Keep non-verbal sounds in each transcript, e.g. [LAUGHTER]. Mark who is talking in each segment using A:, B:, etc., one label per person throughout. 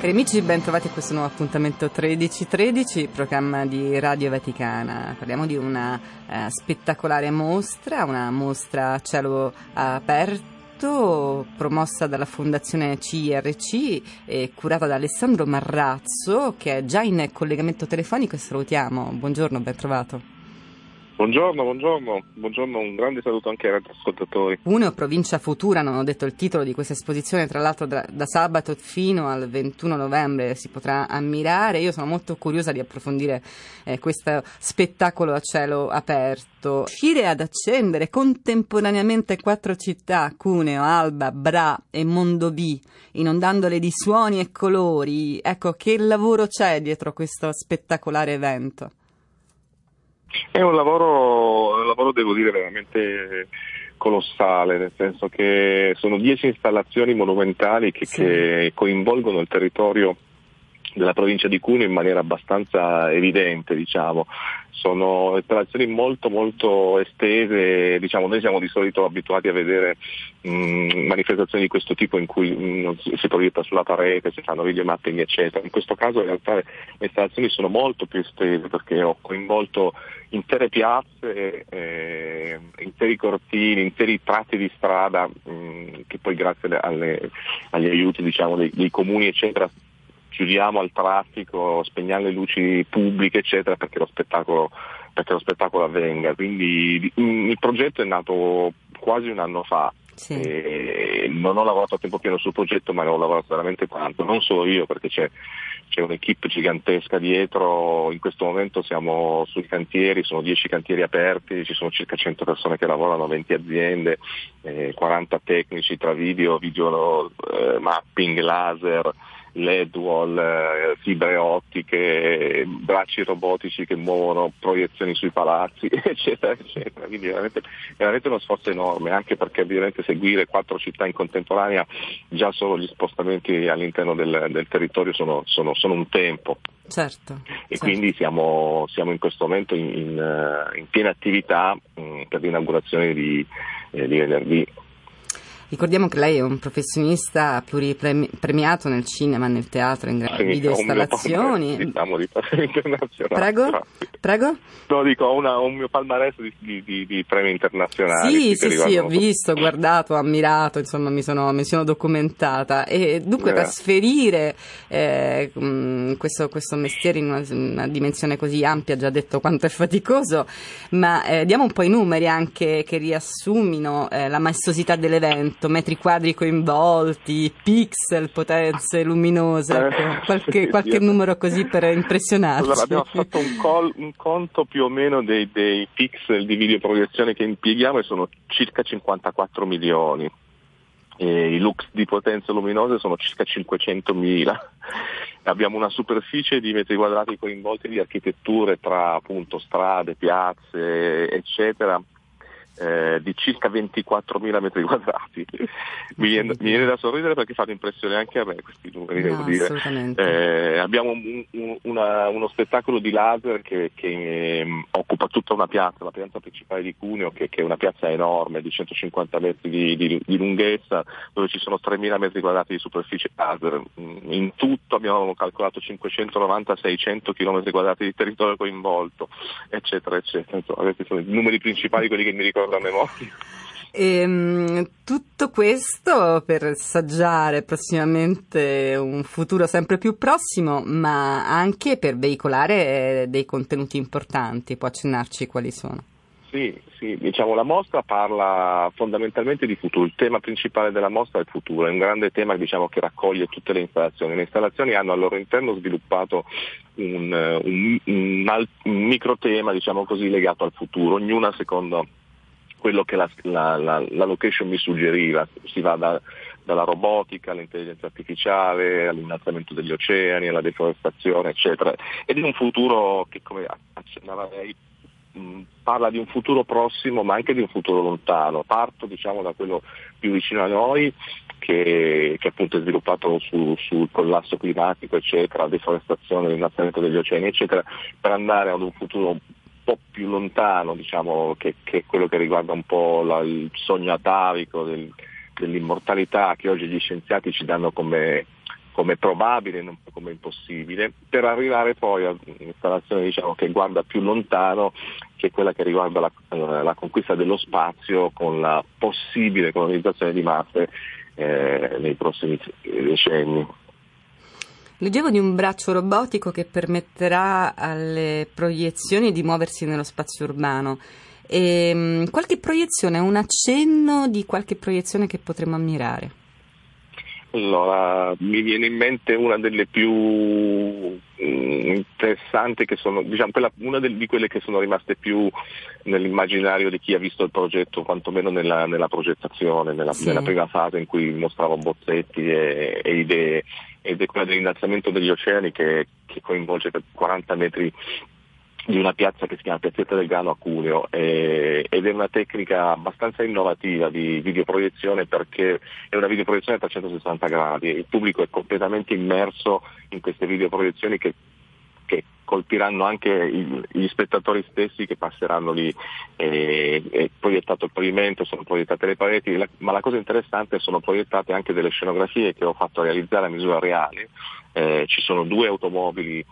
A: Cari amici, ben trovati a questo nuovo appuntamento 1313, programma di Radio Vaticana. Parliamo di una eh, spettacolare mostra, una mostra a cielo aperto promossa dalla Fondazione CRC e curata da Alessandro Marrazzo che è già in collegamento telefonico e salutiamo. Buongiorno, ben trovato.
B: Buongiorno, buongiorno, buongiorno, un grande saluto anche ai radioascoltatori.
A: Cuneo, provincia futura, non ho detto il titolo di questa esposizione, tra l'altro da, da, sabato fino al 21 novembre si potrà ammirare. Io sono molto curiosa di approfondire eh, questo spettacolo a cielo aperto. Riuscire ad accendere contemporaneamente quattro città, Cuneo, Alba, Bra e Mondovì, inondandole di suoni e colori. Ecco, che lavoro c'è dietro questo spettacolare evento?
B: È un lavoro, un lavoro devo dire, veramente colossale, nel senso che sono dieci installazioni monumentali che, sì. che coinvolgono il territorio della provincia di Cuneo in maniera abbastanza evidente, diciamo. Sono installazioni molto molto estese, diciamo, noi siamo di solito abituati a vedere mh, manifestazioni di questo tipo in cui mh, si proietta sulla parete, si fanno videomapping eccetera. In questo caso in realtà le installazioni sono molto più estese perché ho coinvolto intere piazze, eh, interi cortili, interi tratti di strada mh, che poi grazie alle, agli aiuti diciamo, dei, dei comuni eccetera chiudiamo al traffico, spegniamo le luci pubbliche, eccetera, perché lo spettacolo, perché lo spettacolo avvenga. Quindi il progetto è nato quasi un anno fa. Sì. non ho lavorato a tempo pieno sul progetto, ma ne ho lavorato veramente tanto, non solo io, perché c'è, c'è un'equipe gigantesca dietro, in questo momento siamo sui cantieri, sono 10 cantieri aperti, ci sono circa 100 persone che lavorano, 20 aziende, eh, 40 tecnici tra video, video eh, mapping, laser, LED wall, eh, fibre ottiche, bracci robotici che muovono proiezioni sui palazzi, [LAUGHS] eccetera, eccetera. Quindi è veramente, veramente uno sforzo enorme, anche perché ovviamente seguire quattro città in contemporanea, già solo gli spostamenti all'interno del, del territorio sono, sono, sono, un tempo.
A: Certo.
B: E
A: certo.
B: quindi siamo, siamo, in questo momento in, in, eh, in piena attività mh, mm, per l'inaugurazione di, eh, di venerdì
A: Ricordiamo che lei è un professionista pluripremiato nel cinema, nel teatro, in grandi video installazioni.
B: Diciamo di internazionale.
A: Prego? Prego?
B: No, dico, ho, una, un mio palmarès di, di, di, premi internazionali.
A: Sì, sì, sì, ho visto, guardato, ammirato, insomma, mi sono, mi sono documentata. E dunque, eh. trasferire eh, questo, questo, mestiere in una, una, dimensione così ampia, già detto quanto è faticoso, ma eh, diamo un po' i numeri anche che riassumino eh, la maestosità dell'evento metri quadri coinvolti, pixel, potenze luminose, ecco, eh, qualche, qualche numero così per impressionarci.
B: Allora, abbiamo fatto un, col, un conto più o meno dei, dei pixel di videoproiezione che impieghiamo e sono circa 54 milioni. E I lux di potenza luminose sono circa 500.000. Abbiamo una superficie di metri quadrati coinvolti di architetture tra appunto strade, piazze, eccetera, eh, di circa 24.000 metri quadrati. mi, viene, mi, viene, da sorridere perché fanno impressione anche a me questi numeri,
A: no,
B: devo dire. Eh, abbiamo un, un, una, uno spettacolo di laser che, che um, occupa tutta una piazza, la piazza principale di Cuneo, che, che, è una piazza enorme di 150 metri di, di, di lunghezza, dove ci sono 3.000 metri quadrati di superficie laser. Mm, in tutto abbiamo calcolato 590-600 km quadrati di territorio coinvolto, eccetera, eccetera. Insomma, questi sono i numeri principali, quelli che mi ricordo la memoria.
A: E, um, tutto questo per assaggiare prossimamente un futuro sempre più prossimo, ma anche per veicolare dei contenuti importanti. Può accennarci quali sono?
B: Sì, sì, diciamo la mostra parla fondamentalmente di futuro, il tema principale della mostra è il futuro, è un grande tema diciamo, che raccoglie tutte le installazioni. Le installazioni hanno al loro interno sviluppato un, un, un, un micro tema diciamo così, legato al futuro, ognuna secondo quello che la, la, la, la location mi suggeriva, si va da, dalla robotica all'intelligenza artificiale, all'innalzamento degli oceani, alla deforestazione, eccetera. Ed è un futuro che, come accennava lei, parla di un futuro prossimo ma anche di un futuro lontano. Parto diciamo, da quello più vicino a noi che, che appunto è sviluppato su, sul collasso climatico, eccetera, la deforestazione, l'innalzamento degli oceani, eccetera, per andare ad un futuro po' più lontano, diciamo, che, che quello che riguarda un po' la, il sogno atavico del, dell'immortalità che oggi gli scienziati ci danno come come probabile, non come impossibile, per arrivare poi a un'installazione diciamo, che guarda più lontano, che è quella che riguarda la, eh, la conquista dello spazio con la possibile colonizzazione di Marte eh, nei prossimi decenni.
A: Leggevo di un braccio robotico che permetterà alle proiezioni di muoversi nello spazio urbano. E, ehm, qualche proiezione, un accenno di qualche proiezione che potremmo ammirare?
B: Allora, mi viene in mente una delle più mm, interessanti che sono, diciamo, quella, una di quelle che sono rimaste più nell'immaginario di chi ha visto il progetto, quantomeno nella, nella progettazione, nella, sì. nella, prima fase in cui mostravo bozzetti e, e idee, ed è quella dell'innalzamento degli oceani che, che coinvolge per 40 metri di una piazza che si chiama Piazzetta del Grano a Cuneo eh, ed è una tecnica abbastanza innovativa di videoproiezione perché è una videoproiezione a 360 gradi, il pubblico è completamente immerso in queste videoproiezioni che colpiranno anche gli spettatori stessi che passeranno lì, è proiettato il pavimento, sono proiettate le pareti, ma la cosa interessante è che sono proiettate anche delle scenografie che ho fatto realizzare a misura reale, eh, ci sono due automobili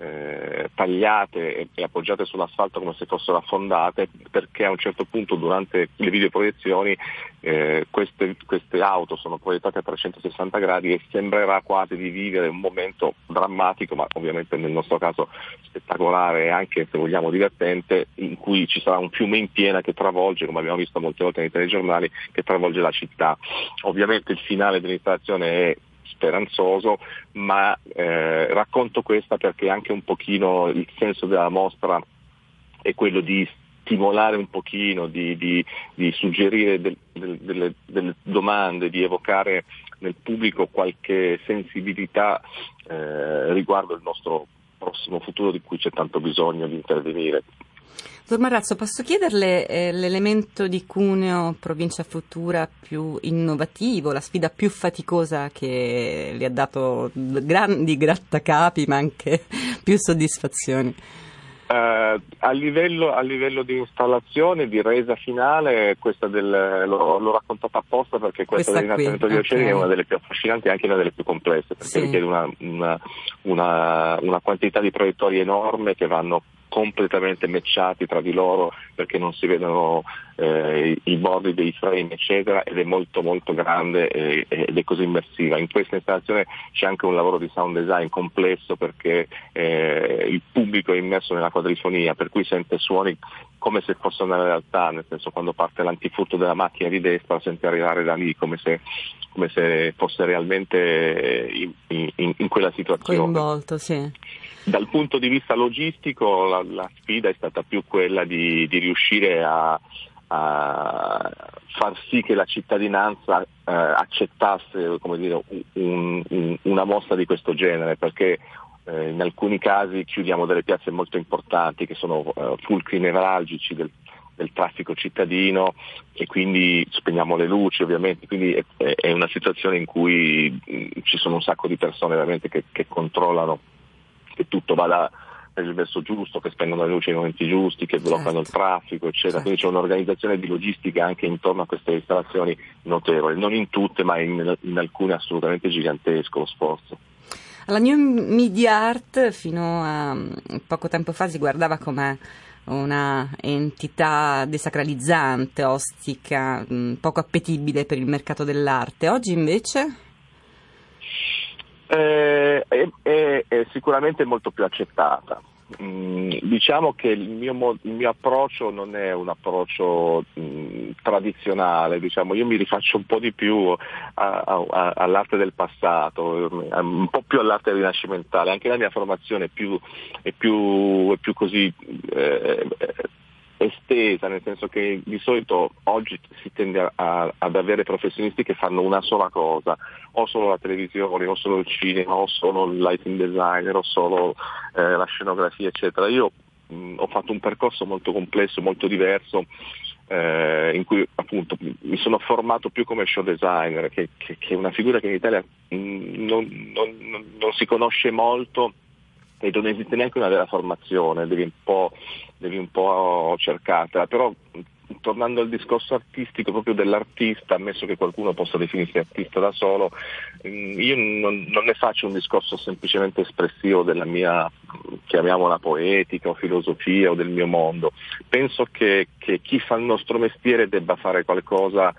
B: eh, tagliate e, e, appoggiate sull'asfalto come se fossero affondate perché a un certo punto durante le videoproiezioni eh, queste, queste, auto sono proiettate a 360 gradi e sembrerà quasi di vivere un momento drammatico ma ovviamente nel nostro caso spettacolare e anche se vogliamo divertente in cui ci sarà un fiume in piena che travolge come abbiamo visto molte volte nei telegiornali che travolge la città. Ovviamente il finale dell'installazione è speranzoso, ma eh, racconto questa perché anche un pochino il senso della mostra è quello di stimolare un pochino, di, di, di suggerire del, del, delle, delle, domande, di evocare nel pubblico qualche sensibilità eh, riguardo il nostro prossimo futuro di cui c'è tanto bisogno di intervenire.
A: Dottor Marrazzo, posso chiederle eh, l'elemento di Cuneo, provincia futura, più innovativo, la sfida più faticosa che le ha dato grandi grattacapi ma anche [LAUGHS] più soddisfazioni?
B: Uh, a, livello, a, livello, di installazione, di resa finale, questa del, l'ho, l'ho raccontata apposta perché questa, questa dell'innalzamento degli oceani okay. è una delle più affascinanti e anche una delle più complesse, perché sì. richiede una, una, una, una quantità di proiettori enorme che vanno completamente matchati tra di loro perché non si vedono eh, i bordi dei frame eccetera ed è molto molto grande eh, ed è così immersiva. In questa installazione c'è anche un lavoro di sound design complesso perché eh, il pubblico è immerso nella quadrifonia per cui sente suoni come se fossero nella realtà, nel senso quando parte l'antifurto della macchina di destra sente arrivare da lì come se, come se fosse realmente in, in, in quella situazione.
A: Coinvolto, sì.
B: Dal punto di vista logistico la, la sfida è stata più quella di, di riuscire a, a, far sì che la cittadinanza eh, accettasse dire, un, un, una mossa di questo genere, perché eh, in alcuni casi chiudiamo delle piazze molto importanti che sono eh, fulcri nevralgici del, del traffico cittadino e quindi spegniamo le luci ovviamente, quindi è, è una situazione in cui mh, ci sono un sacco di persone veramente che, che controllano che tutto vada il verso giusto, che spengono le luci nei momenti giusti, che bloccano certo. il traffico, eccetera. Certo. Quindi c'è un'organizzazione di logistica anche intorno a queste installazioni notevole, non in tutte, ma in, in alcune assolutamente gigantesco lo sforzo.
A: La New Media Art fino a mm, poco tempo fa si guardava come una entità desacralizzante, ostica, mm, poco appetibile per il mercato dell'arte. Oggi invece?
B: Eh, è, è, sicuramente molto più accettata. Mm, diciamo che il mio, il mio, approccio non è un approccio mh, mm, tradizionale, diciamo. io mi rifaccio un po' di più a, a, all'arte del passato, un po' più all'arte rinascimentale, anche la mia formazione è più, è più, è più così eh, estesa, nel senso che di solito oggi si tende a, ad avere professionisti che fanno una sola cosa, o solo la televisione, o solo il cinema, o solo il lighting designer, o solo eh, la scenografia, eccetera. Io mh, ho fatto un percorso molto complesso, molto diverso, eh, in cui appunto mi sono formato più come show designer, che, che, che è una figura che in Italia mh, non, non, non si conosce molto e non esiste neanche una vera formazione, devi un po', devi un po cercartela, però tornando al discorso artistico proprio dell'artista, ammesso che qualcuno possa definirsi artista da solo, mm, io non, non, ne faccio un discorso semplicemente espressivo della mia, chiamiamola poetica o filosofia o del mio mondo. Penso che, che chi fa il nostro mestiere debba fare qualcosa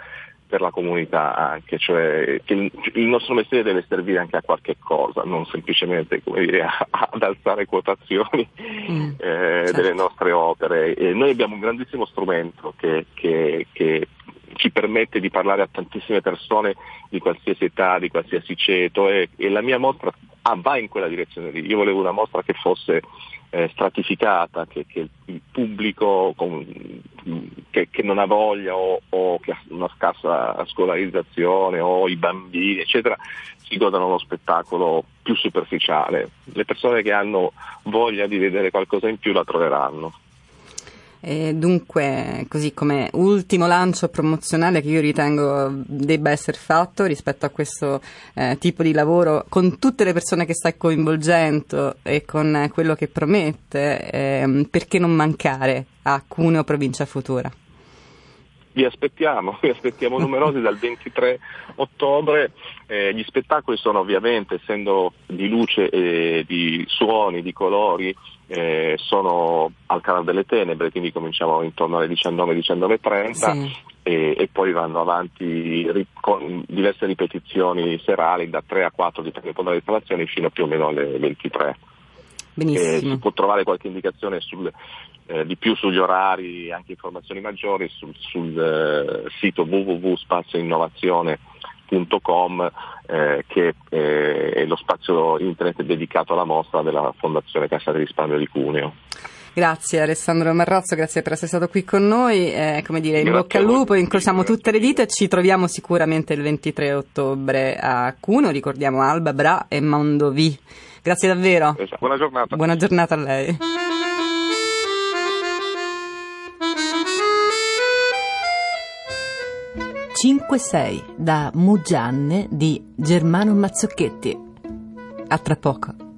B: per la comunità anche, cioè che il nostro mestiere deve servire anche a qualche cosa, non semplicemente dire, [LAUGHS] ad alzare quotazioni mm, eh, certo. delle nostre opere. E noi abbiamo un grandissimo strumento che, che, che ci permette di parlare a tantissime persone di qualsiasi età, di qualsiasi ceto e, e la mia mostra ah, va in quella direzione lì. Io volevo una mostra che fosse eh, stratificata, che, che, il pubblico con, che, che, non ha voglia o, o, che ha una scarsa scolarizzazione o i bambini, eccetera, si godano uno spettacolo più superficiale. Le persone che hanno voglia di vedere qualcosa in più la troveranno.
A: E dunque, così come ultimo lancio promozionale che io ritengo debba essere fatto rispetto a questo eh, tipo di lavoro, con tutte le persone che stai coinvolgendo e con quello che promette, eh, perché non mancare a Cuneo Provincia Futura?
B: Vi aspettiamo, [LAUGHS] vi aspettiamo numerosi dal 23 ottobre. Eh, gli spettacoli sono ovviamente, essendo di luce e di suoni, di colori, eh, sono al canale delle tenebre, quindi cominciamo intorno alle 19-19.30 sì. e, e, poi vanno avanti ri, con diverse ripetizioni serali da 3 a 4, dipende dalle installazioni, fino più o meno alle 23.
A: Benissimo.
B: Eh, si può trovare qualche indicazione sul, eh, di più sugli orari, anche informazioni maggiori sul, sul eh, sito www.spazioinnovazione.com eh, che eh, è lo spazio internet dedicato alla mostra della Fondazione Cassa di Risparmio di Cuneo.
A: Grazie Alessandro Marrazzo, grazie per essere stato qui con noi. Eh, come dire, in bocca al lupo, incrociamo tutte le dita e ci troviamo sicuramente il 23 ottobre a Cuneo. Ricordiamo Alba, Bra e Mondovì. Grazie davvero.
B: Buona giornata.
A: Buona giornata a lei. 5-6 da Mugianne di Germano Mazzocchetti. A tra poco.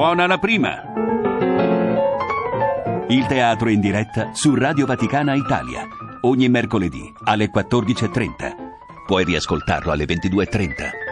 C: Suona la prima. Il teatro in diretta su Radio Vaticana Italia, ogni mercoledì alle 14.30. Puoi riascoltarlo alle 22.30.